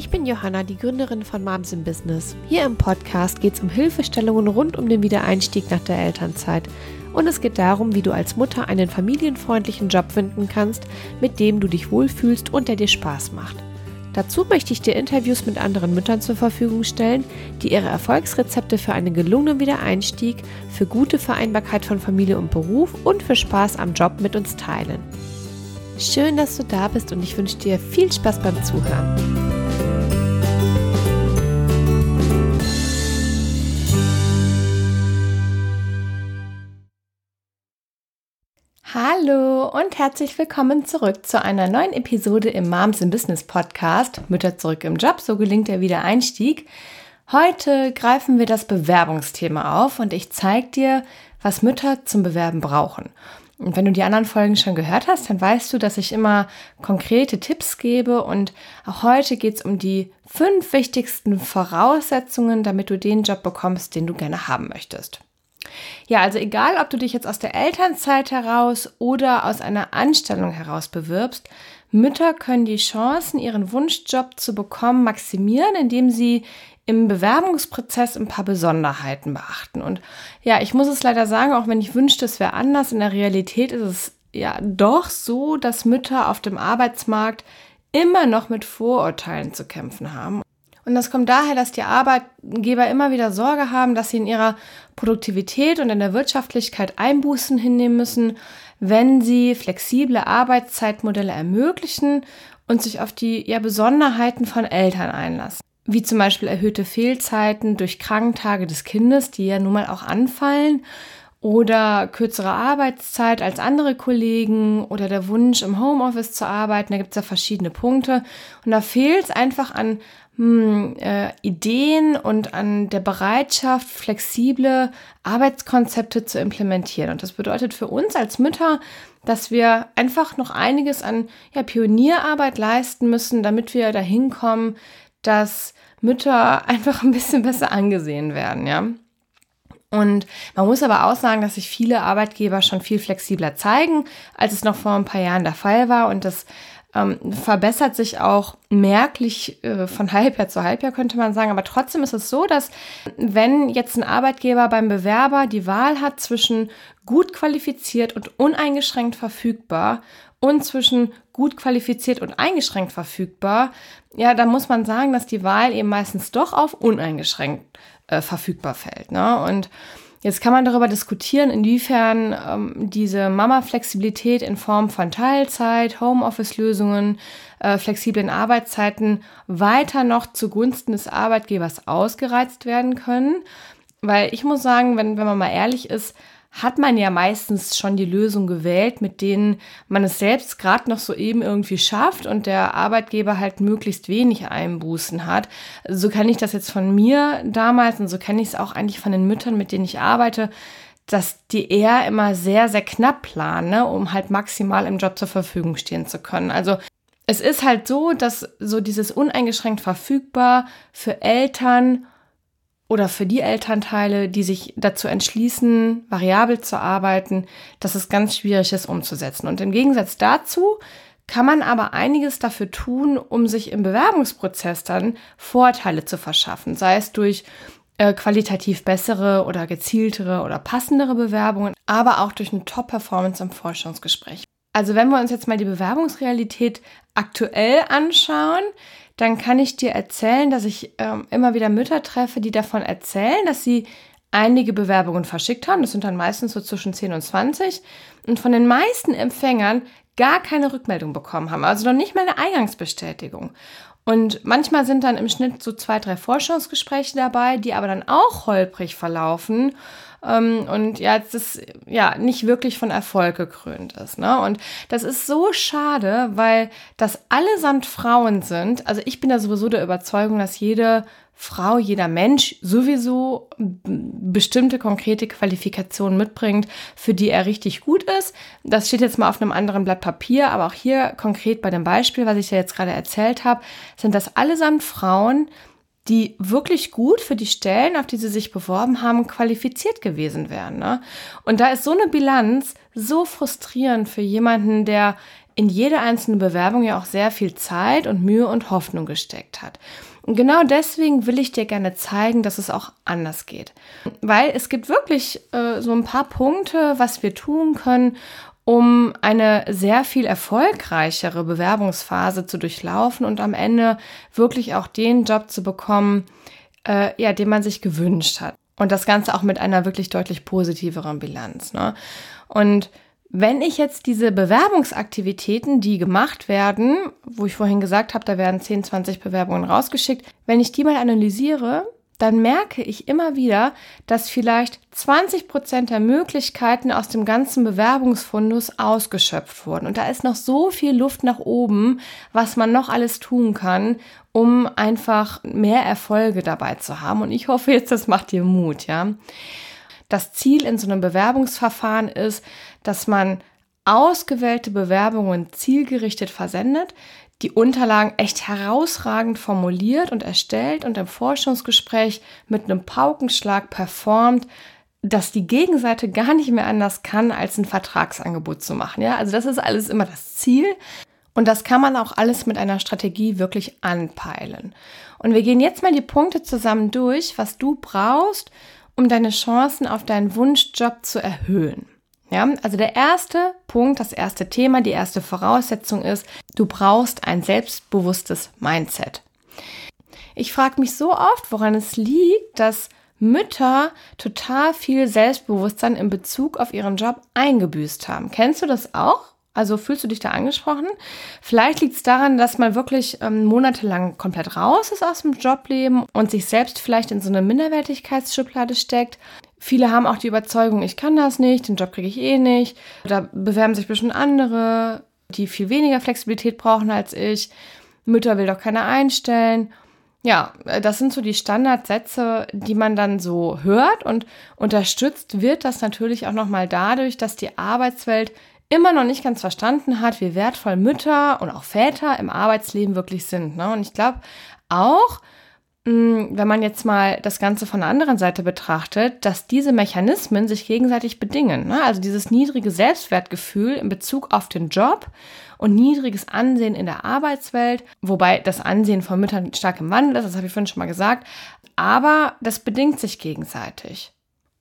Ich bin Johanna, die Gründerin von Moms in Business. Hier im Podcast geht es um Hilfestellungen rund um den Wiedereinstieg nach der Elternzeit. Und es geht darum, wie du als Mutter einen familienfreundlichen Job finden kannst, mit dem du dich wohlfühlst und der dir Spaß macht. Dazu möchte ich dir Interviews mit anderen Müttern zur Verfügung stellen, die ihre Erfolgsrezepte für einen gelungenen Wiedereinstieg, für gute Vereinbarkeit von Familie und Beruf und für Spaß am Job mit uns teilen. Schön, dass du da bist und ich wünsche dir viel Spaß beim Zuhören. Und herzlich willkommen zurück zu einer neuen Episode im Moms in Business Podcast. Mütter zurück im Job, so gelingt der Wiedereinstieg. Heute greifen wir das Bewerbungsthema auf und ich zeige dir, was Mütter zum Bewerben brauchen. Und wenn du die anderen Folgen schon gehört hast, dann weißt du, dass ich immer konkrete Tipps gebe und auch heute geht es um die fünf wichtigsten Voraussetzungen, damit du den Job bekommst, den du gerne haben möchtest. Ja, also egal, ob du dich jetzt aus der Elternzeit heraus oder aus einer Anstellung heraus bewirbst, Mütter können die Chancen, ihren Wunschjob zu bekommen, maximieren, indem sie im Bewerbungsprozess ein paar Besonderheiten beachten. Und ja, ich muss es leider sagen, auch wenn ich wünschte, es wäre anders, in der Realität ist es ja doch so, dass Mütter auf dem Arbeitsmarkt immer noch mit Vorurteilen zu kämpfen haben. Und das kommt daher, dass die Arbeitgeber immer wieder Sorge haben, dass sie in ihrer Produktivität und in der Wirtschaftlichkeit Einbußen hinnehmen müssen, wenn sie flexible Arbeitszeitmodelle ermöglichen und sich auf die ja, Besonderheiten von Eltern einlassen. Wie zum Beispiel erhöhte Fehlzeiten durch Krankentage des Kindes, die ja nun mal auch anfallen, oder kürzere Arbeitszeit als andere Kollegen oder der Wunsch, im Homeoffice zu arbeiten. Da gibt es ja verschiedene Punkte. Und da fehlt es einfach an hm, äh, Ideen und an der Bereitschaft, flexible Arbeitskonzepte zu implementieren. Und das bedeutet für uns als Mütter, dass wir einfach noch einiges an ja, Pionierarbeit leisten müssen, damit wir dahin kommen, dass Mütter einfach ein bisschen besser angesehen werden, ja. Und man muss aber auch sagen, dass sich viele Arbeitgeber schon viel flexibler zeigen, als es noch vor ein paar Jahren der Fall war. Und das ähm, verbessert sich auch merklich äh, von Halbjahr zu Halbjahr, könnte man sagen. Aber trotzdem ist es so, dass wenn jetzt ein Arbeitgeber beim Bewerber die Wahl hat zwischen gut qualifiziert und uneingeschränkt verfügbar und zwischen gut qualifiziert und eingeschränkt verfügbar, ja, dann muss man sagen, dass die Wahl eben meistens doch auf uneingeschränkt äh, verfügbar fällt. Ne? Und Jetzt kann man darüber diskutieren, inwiefern ähm, diese Mama-Flexibilität in Form von Teilzeit, Homeoffice-Lösungen, äh, flexiblen Arbeitszeiten weiter noch zugunsten des Arbeitgebers ausgereizt werden können. Weil ich muss sagen, wenn, wenn man mal ehrlich ist, hat man ja meistens schon die Lösung gewählt, mit denen man es selbst gerade noch so eben irgendwie schafft und der Arbeitgeber halt möglichst wenig Einbußen hat. So kenne ich das jetzt von mir damals und so kenne ich es auch eigentlich von den Müttern, mit denen ich arbeite, dass die eher immer sehr, sehr knapp planen, ne, um halt maximal im Job zur Verfügung stehen zu können. Also es ist halt so, dass so dieses uneingeschränkt verfügbar für Eltern oder für die Elternteile, die sich dazu entschließen, variabel zu arbeiten, dass es ganz schwierig ist umzusetzen. Und im Gegensatz dazu kann man aber einiges dafür tun, um sich im Bewerbungsprozess dann Vorteile zu verschaffen, sei es durch äh, qualitativ bessere oder gezieltere oder passendere Bewerbungen, aber auch durch eine Top-Performance im Forschungsgespräch. Also wenn wir uns jetzt mal die Bewerbungsrealität aktuell anschauen, dann kann ich dir erzählen, dass ich ähm, immer wieder Mütter treffe, die davon erzählen, dass sie einige Bewerbungen verschickt haben. Das sind dann meistens so zwischen 10 und 20. Und von den meisten Empfängern gar keine Rückmeldung bekommen haben. Also noch nicht mal eine Eingangsbestätigung. Und manchmal sind dann im Schnitt so zwei, drei Forschungsgespräche dabei, die aber dann auch holprig verlaufen ähm, und ja, das ja nicht wirklich von Erfolg gekrönt ist. Ne? Und das ist so schade, weil das allesamt Frauen sind. Also ich bin da sowieso der Überzeugung, dass jede Frau, jeder Mensch sowieso bestimmte konkrete Qualifikationen mitbringt, für die er richtig gut ist. Das steht jetzt mal auf einem anderen Blatt Papier, aber auch hier konkret bei dem Beispiel, was ich ja jetzt gerade erzählt habe, sind das allesamt Frauen, die wirklich gut für die Stellen, auf die sie sich beworben haben, qualifiziert gewesen wären. Ne? Und da ist so eine Bilanz so frustrierend für jemanden, der in jede einzelne Bewerbung ja auch sehr viel Zeit und Mühe und Hoffnung gesteckt hat. Und genau deswegen will ich dir gerne zeigen, dass es auch anders geht. Weil es gibt wirklich äh, so ein paar Punkte, was wir tun können, um eine sehr viel erfolgreichere Bewerbungsphase zu durchlaufen und am Ende wirklich auch den Job zu bekommen, äh, ja, den man sich gewünscht hat. Und das Ganze auch mit einer wirklich deutlich positiveren Bilanz. Ne? Und wenn ich jetzt diese Bewerbungsaktivitäten, die gemacht werden, wo ich vorhin gesagt habe, da werden 10, 20 Bewerbungen rausgeschickt, wenn ich die mal analysiere, dann merke ich immer wieder, dass vielleicht 20 Prozent der Möglichkeiten aus dem ganzen Bewerbungsfundus ausgeschöpft wurden. Und da ist noch so viel Luft nach oben, was man noch alles tun kann, um einfach mehr Erfolge dabei zu haben. Und ich hoffe jetzt, das macht dir Mut, ja. Das Ziel in so einem Bewerbungsverfahren ist, dass man ausgewählte Bewerbungen zielgerichtet versendet, die Unterlagen echt herausragend formuliert und erstellt und im Forschungsgespräch mit einem Paukenschlag performt, dass die Gegenseite gar nicht mehr anders kann, als ein Vertragsangebot zu machen. Ja, also das ist alles immer das Ziel. Und das kann man auch alles mit einer Strategie wirklich anpeilen. Und wir gehen jetzt mal die Punkte zusammen durch, was du brauchst, um deine Chancen auf deinen Wunschjob zu erhöhen. Ja, also der erste Punkt, das erste Thema, die erste Voraussetzung ist, du brauchst ein selbstbewusstes Mindset. Ich frage mich so oft, woran es liegt, dass Mütter total viel Selbstbewusstsein in Bezug auf ihren Job eingebüßt haben. Kennst du das auch? Also fühlst du dich da angesprochen? Vielleicht liegt es daran, dass man wirklich ähm, monatelang komplett raus ist aus dem Jobleben und sich selbst vielleicht in so eine Minderwertigkeitsschublade steckt. Viele haben auch die Überzeugung, ich kann das nicht, den Job kriege ich eh nicht. Da bewerben sich bestimmt andere, die viel weniger Flexibilität brauchen als ich. Mütter will doch keiner einstellen. Ja, das sind so die Standardsätze, die man dann so hört und unterstützt wird das natürlich auch nochmal dadurch, dass die Arbeitswelt immer noch nicht ganz verstanden hat, wie wertvoll Mütter und auch Väter im Arbeitsleben wirklich sind. Ne? Und ich glaube auch, wenn man jetzt mal das Ganze von der anderen Seite betrachtet, dass diese Mechanismen sich gegenseitig bedingen. Ne? Also dieses niedrige Selbstwertgefühl in Bezug auf den Job und niedriges Ansehen in der Arbeitswelt, wobei das Ansehen von Müttern stark im Wandel ist, das habe ich vorhin schon mal gesagt, aber das bedingt sich gegenseitig.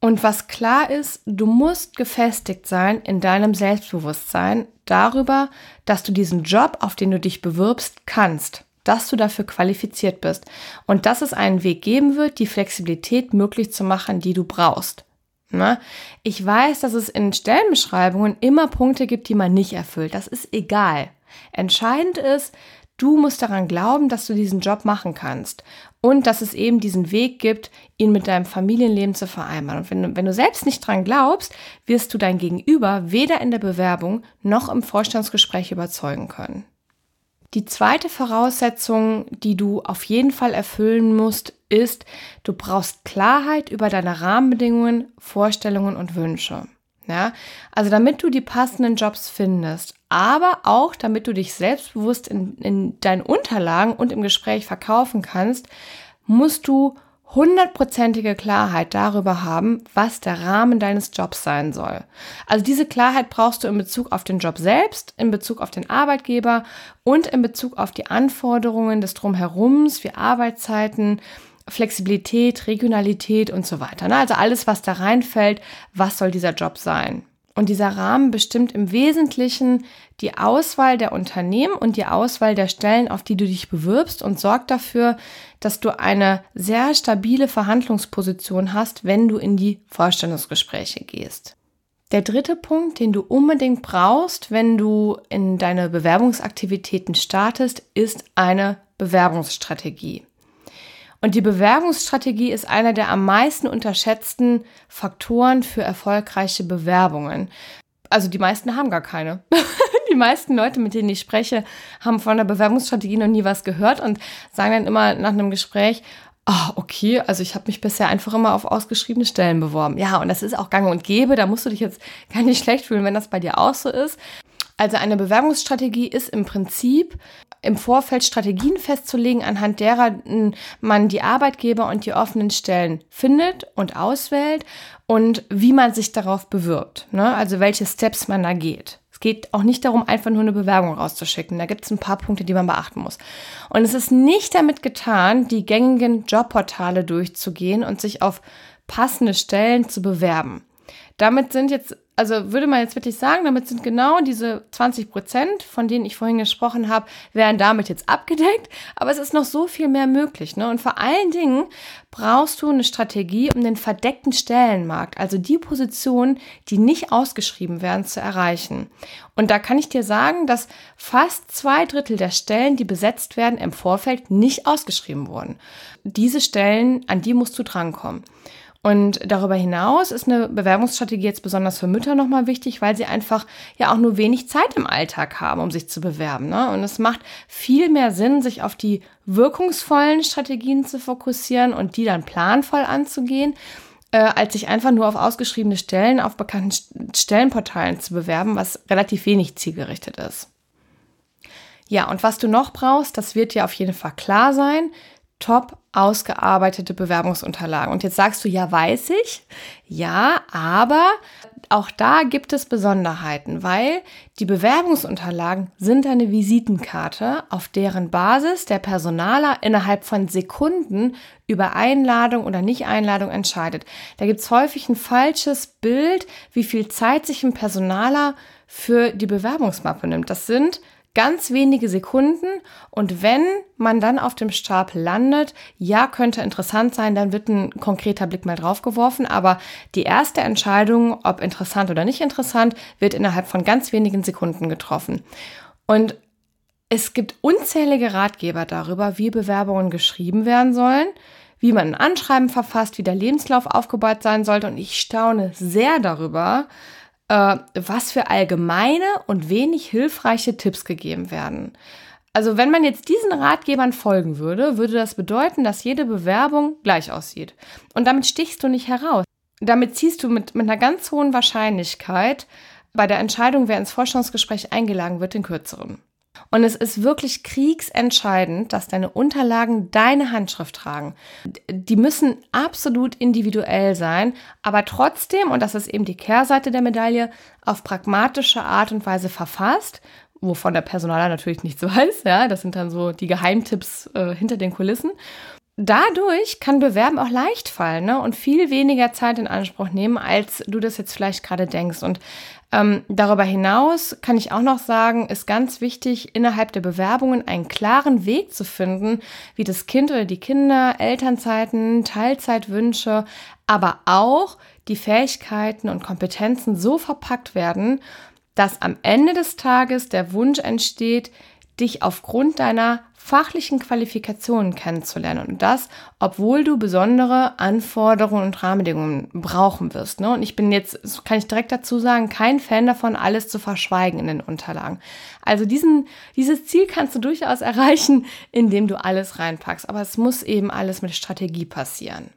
Und was klar ist, du musst gefestigt sein in deinem Selbstbewusstsein darüber, dass du diesen Job, auf den du dich bewirbst, kannst, dass du dafür qualifiziert bist und dass es einen Weg geben wird, die Flexibilität möglich zu machen, die du brauchst. Ne? Ich weiß, dass es in Stellenbeschreibungen immer Punkte gibt, die man nicht erfüllt. Das ist egal. Entscheidend ist, Du musst daran glauben, dass du diesen Job machen kannst und dass es eben diesen Weg gibt, ihn mit deinem Familienleben zu vereinbaren. Und wenn du, wenn du selbst nicht dran glaubst, wirst du dein Gegenüber weder in der Bewerbung noch im Vorstandsgespräch überzeugen können. Die zweite Voraussetzung, die du auf jeden Fall erfüllen musst, ist, du brauchst Klarheit über deine Rahmenbedingungen, Vorstellungen und Wünsche. Ja, also damit du die passenden Jobs findest, aber auch damit du dich selbstbewusst in, in deinen Unterlagen und im Gespräch verkaufen kannst, musst du hundertprozentige Klarheit darüber haben, was der Rahmen deines Jobs sein soll. Also diese Klarheit brauchst du in Bezug auf den Job selbst, in Bezug auf den Arbeitgeber und in Bezug auf die Anforderungen des Drumherums wie Arbeitszeiten, Flexibilität, Regionalität und so weiter. Ne? Also alles, was da reinfällt, was soll dieser Job sein? Und dieser Rahmen bestimmt im Wesentlichen die Auswahl der Unternehmen und die Auswahl der Stellen, auf die du dich bewirbst und sorgt dafür, dass du eine sehr stabile Verhandlungsposition hast, wenn du in die Vorstellungsgespräche gehst. Der dritte Punkt, den du unbedingt brauchst, wenn du in deine Bewerbungsaktivitäten startest, ist eine Bewerbungsstrategie. Und die Bewerbungsstrategie ist einer der am meisten unterschätzten Faktoren für erfolgreiche Bewerbungen. Also die meisten haben gar keine. die meisten Leute, mit denen ich spreche, haben von der Bewerbungsstrategie noch nie was gehört und sagen dann immer nach einem Gespräch, ah, okay, also ich habe mich bisher einfach immer auf ausgeschriebene Stellen beworben. Ja, und das ist auch gang und gäbe, da musst du dich jetzt gar nicht schlecht fühlen, wenn das bei dir auch so ist. Also eine Bewerbungsstrategie ist im Prinzip im Vorfeld Strategien festzulegen, anhand derer man die Arbeitgeber und die offenen Stellen findet und auswählt und wie man sich darauf bewirbt. Ne? Also welche Steps man da geht. Es geht auch nicht darum, einfach nur eine Bewerbung rauszuschicken. Da gibt es ein paar Punkte, die man beachten muss. Und es ist nicht damit getan, die gängigen Jobportale durchzugehen und sich auf passende Stellen zu bewerben. Damit sind jetzt also würde man jetzt wirklich sagen, damit sind genau diese 20 Prozent, von denen ich vorhin gesprochen habe, wären damit jetzt abgedeckt. Aber es ist noch so viel mehr möglich. Ne? Und vor allen Dingen brauchst du eine Strategie, um den verdeckten Stellenmarkt, also die Positionen, die nicht ausgeschrieben werden, zu erreichen. Und da kann ich dir sagen, dass fast zwei Drittel der Stellen, die besetzt werden, im Vorfeld nicht ausgeschrieben wurden. Diese Stellen, an die musst du drankommen. Und darüber hinaus ist eine Bewerbungsstrategie jetzt besonders für Mütter nochmal wichtig, weil sie einfach ja auch nur wenig Zeit im Alltag haben, um sich zu bewerben. Ne? Und es macht viel mehr Sinn, sich auf die wirkungsvollen Strategien zu fokussieren und die dann planvoll anzugehen, äh, als sich einfach nur auf ausgeschriebene Stellen auf bekannten Stellenportalen zu bewerben, was relativ wenig zielgerichtet ist. Ja, und was du noch brauchst, das wird dir auf jeden Fall klar sein top ausgearbeitete Bewerbungsunterlagen. Und jetzt sagst du, ja, weiß ich. Ja, aber auch da gibt es Besonderheiten, weil die Bewerbungsunterlagen sind eine Visitenkarte, auf deren Basis der Personaler innerhalb von Sekunden über Einladung oder Nicht-Einladung entscheidet. Da gibt es häufig ein falsches Bild, wie viel Zeit sich ein Personaler für die Bewerbungsmappe nimmt. Das sind ganz wenige Sekunden. Und wenn man dann auf dem Stapel landet, ja, könnte interessant sein, dann wird ein konkreter Blick mal drauf geworfen, aber die erste Entscheidung, ob interessant oder nicht interessant, wird innerhalb von ganz wenigen Sekunden getroffen. Und es gibt unzählige Ratgeber darüber, wie Bewerbungen geschrieben werden sollen, wie man ein Anschreiben verfasst, wie der Lebenslauf aufgebaut sein sollte. Und ich staune sehr darüber, äh, was für allgemeine und wenig hilfreiche Tipps gegeben werden. Also wenn man jetzt diesen Ratgebern folgen würde, würde das bedeuten, dass jede Bewerbung gleich aussieht. Und damit stichst du nicht heraus. Damit ziehst du mit, mit einer ganz hohen Wahrscheinlichkeit bei der Entscheidung, wer ins Forschungsgespräch eingeladen wird, den kürzeren. Und es ist wirklich kriegsentscheidend, dass deine Unterlagen deine Handschrift tragen. Die müssen absolut individuell sein, aber trotzdem, und das ist eben die Kehrseite der Medaille, auf pragmatische Art und Weise verfasst, wovon der Personaler natürlich nichts weiß. Ja, das sind dann so die Geheimtipps äh, hinter den Kulissen. Dadurch kann Bewerben auch leicht fallen ne? und viel weniger Zeit in Anspruch nehmen, als du das jetzt vielleicht gerade denkst. Und ähm, darüber hinaus kann ich auch noch sagen, ist ganz wichtig, innerhalb der Bewerbungen einen klaren Weg zu finden, wie das Kind oder die Kinder Elternzeiten, Teilzeitwünsche, aber auch die Fähigkeiten und Kompetenzen so verpackt werden, dass am Ende des Tages der Wunsch entsteht, dich aufgrund deiner fachlichen Qualifikationen kennenzulernen. Und das, obwohl du besondere Anforderungen und Rahmenbedingungen brauchen wirst. Ne? Und ich bin jetzt, kann ich direkt dazu sagen, kein Fan davon, alles zu verschweigen in den Unterlagen. Also diesen, dieses Ziel kannst du durchaus erreichen, indem du alles reinpackst. Aber es muss eben alles mit Strategie passieren.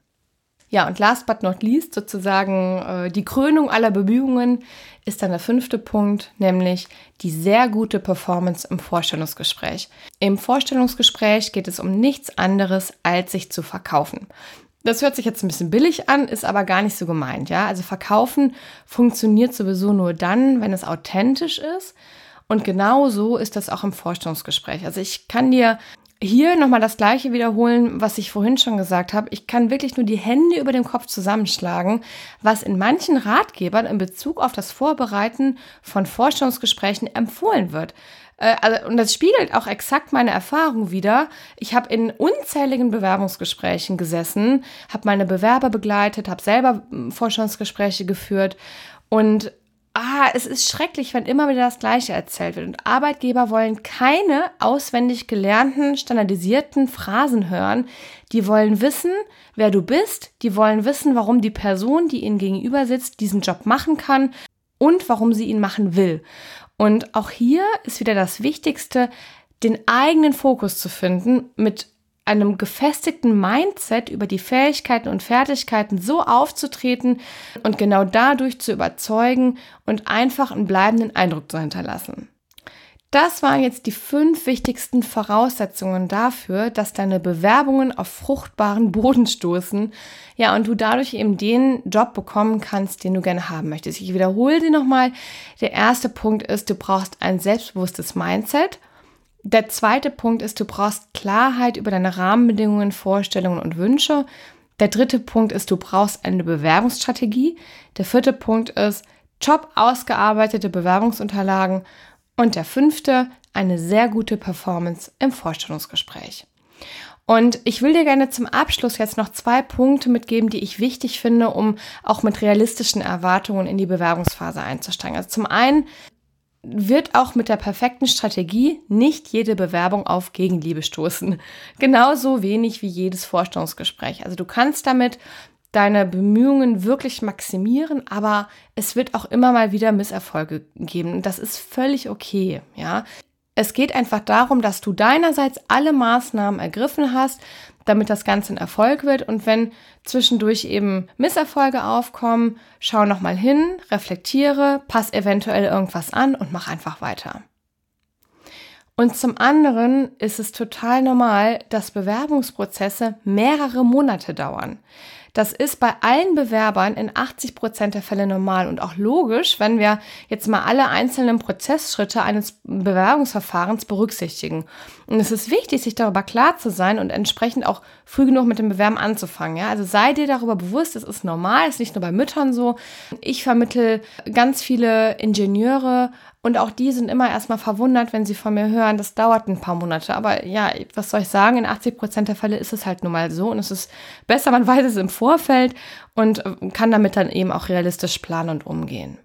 Ja, und last but not least sozusagen äh, die Krönung aller Bemühungen ist dann der fünfte Punkt, nämlich die sehr gute Performance im Vorstellungsgespräch. Im Vorstellungsgespräch geht es um nichts anderes, als sich zu verkaufen. Das hört sich jetzt ein bisschen billig an, ist aber gar nicht so gemeint, ja? Also verkaufen funktioniert sowieso nur dann, wenn es authentisch ist. Und genau so ist das auch im Vorstellungsgespräch. Also ich kann dir hier nochmal das gleiche wiederholen, was ich vorhin schon gesagt habe. Ich kann wirklich nur die Hände über dem Kopf zusammenschlagen, was in manchen Ratgebern in Bezug auf das Vorbereiten von Forschungsgesprächen empfohlen wird. Äh, also, und das spiegelt auch exakt meine Erfahrung wieder. Ich habe in unzähligen Bewerbungsgesprächen gesessen, habe meine Bewerber begleitet, habe selber hm, Forschungsgespräche geführt und ah, es ist schrecklich, wenn immer wieder das Gleiche erzählt wird. Und Arbeitgeber wollen keine auswendig gelernten, standardisierten Phrasen hören. Die wollen wissen, wer du bist. Die wollen wissen, warum die Person, die ihnen gegenüber sitzt, diesen Job machen kann und warum sie ihn machen will. Und auch hier ist wieder das Wichtigste, den eigenen Fokus zu finden, mit einem gefestigten Mindset über die Fähigkeiten und Fertigkeiten so aufzutreten und genau dadurch zu überzeugen und einfach einen bleibenden Eindruck zu hinterlassen. Das waren jetzt die fünf wichtigsten Voraussetzungen dafür, dass deine Bewerbungen auf fruchtbaren Boden stoßen. Ja, und du dadurch eben den Job bekommen kannst, den du gerne haben möchtest. Ich wiederhole sie nochmal. Der erste Punkt ist, du brauchst ein selbstbewusstes Mindset. Der zweite Punkt ist, du brauchst Klarheit über deine Rahmenbedingungen, Vorstellungen und Wünsche. Der dritte Punkt ist, du brauchst eine Bewerbungsstrategie. Der vierte Punkt ist, top ausgearbeitete Bewerbungsunterlagen. Und der fünfte, eine sehr gute Performance im Vorstellungsgespräch. Und ich will dir gerne zum Abschluss jetzt noch zwei Punkte mitgeben, die ich wichtig finde, um auch mit realistischen Erwartungen in die Bewerbungsphase einzusteigen. Also zum einen wird auch mit der perfekten Strategie nicht jede Bewerbung auf Gegenliebe stoßen. Genauso wenig wie jedes Vorstellungsgespräch. Also du kannst damit deine Bemühungen wirklich maximieren, aber es wird auch immer mal wieder Misserfolge geben. Das ist völlig okay, ja. Es geht einfach darum, dass du deinerseits alle Maßnahmen ergriffen hast, damit das Ganze ein Erfolg wird. Und wenn zwischendurch eben Misserfolge aufkommen, schau nochmal hin, reflektiere, pass eventuell irgendwas an und mach einfach weiter. Und zum anderen ist es total normal, dass Bewerbungsprozesse mehrere Monate dauern. Das ist bei allen Bewerbern in 80 Prozent der Fälle normal und auch logisch, wenn wir jetzt mal alle einzelnen Prozessschritte eines Bewerbungsverfahrens berücksichtigen. Und es ist wichtig, sich darüber klar zu sein und entsprechend auch früh genug mit dem Bewerben anzufangen. Ja? Also sei dir darüber bewusst, es ist normal, es ist nicht nur bei Müttern so. Ich vermittel ganz viele Ingenieure und auch die sind immer erstmal verwundert, wenn sie von mir hören, das dauert ein paar Monate. Aber ja, was soll ich sagen? In 80 Prozent der Fälle ist es halt nun mal so. Und es ist besser, man weiß es im Vorfeld und äh, kann damit dann eben auch realistisch planen und umgehen.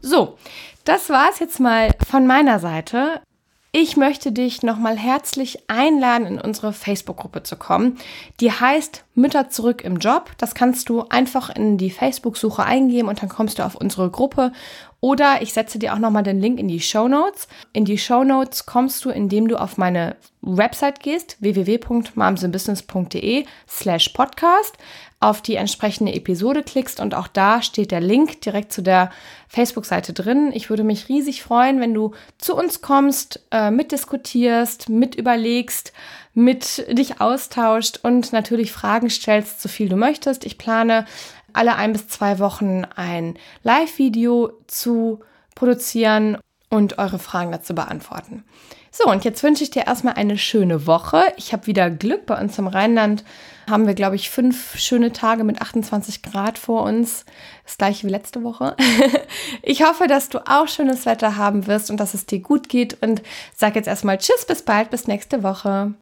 So, das war es jetzt mal von meiner Seite. Ich möchte dich nochmal herzlich einladen, in unsere Facebook-Gruppe zu kommen. Die heißt Mütter zurück im Job. Das kannst du einfach in die Facebook-Suche eingeben und dann kommst du auf unsere Gruppe. Oder ich setze dir auch nochmal den Link in die Show Notes. In die Show Notes kommst du, indem du auf meine Website gehst, www.momsinbusiness.de slash podcast auf die entsprechende Episode klickst und auch da steht der Link direkt zu der Facebook-Seite drin. Ich würde mich riesig freuen, wenn du zu uns kommst, äh, mitdiskutierst, mit überlegst, mit dich austauscht und natürlich Fragen stellst, so viel du möchtest. Ich plane alle ein bis zwei Wochen ein Live-Video zu produzieren und eure Fragen dazu beantworten. So, und jetzt wünsche ich dir erstmal eine schöne Woche. Ich habe wieder Glück. Bei uns im Rheinland haben wir, glaube ich, fünf schöne Tage mit 28 Grad vor uns. Das gleiche wie letzte Woche. Ich hoffe, dass du auch schönes Wetter haben wirst und dass es dir gut geht. Und sag jetzt erstmal Tschüss, bis bald, bis nächste Woche.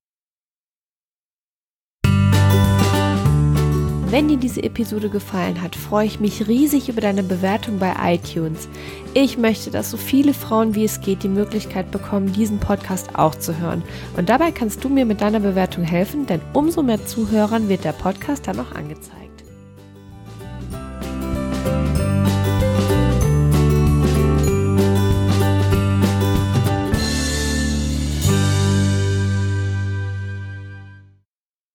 Wenn dir diese Episode gefallen hat, freue ich mich riesig über deine Bewertung bei iTunes. Ich möchte, dass so viele Frauen wie es geht die Möglichkeit bekommen, diesen Podcast auch zu hören. Und dabei kannst du mir mit deiner Bewertung helfen, denn umso mehr Zuhörern wird der Podcast dann auch angezeigt.